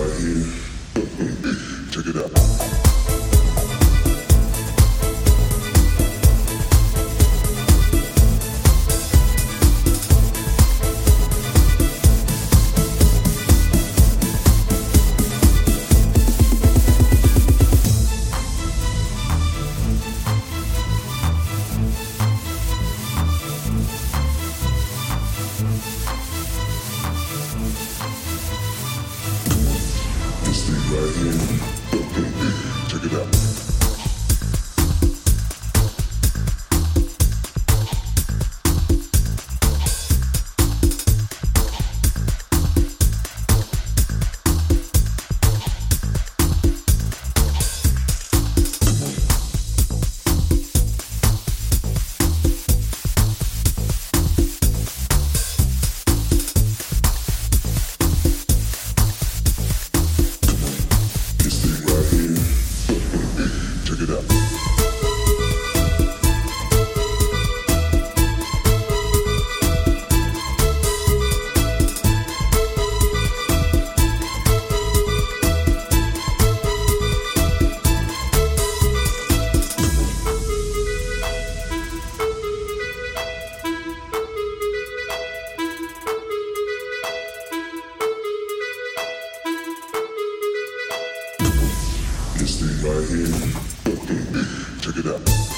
right here. Check it out. this thing right here. Okay, check it out. it up.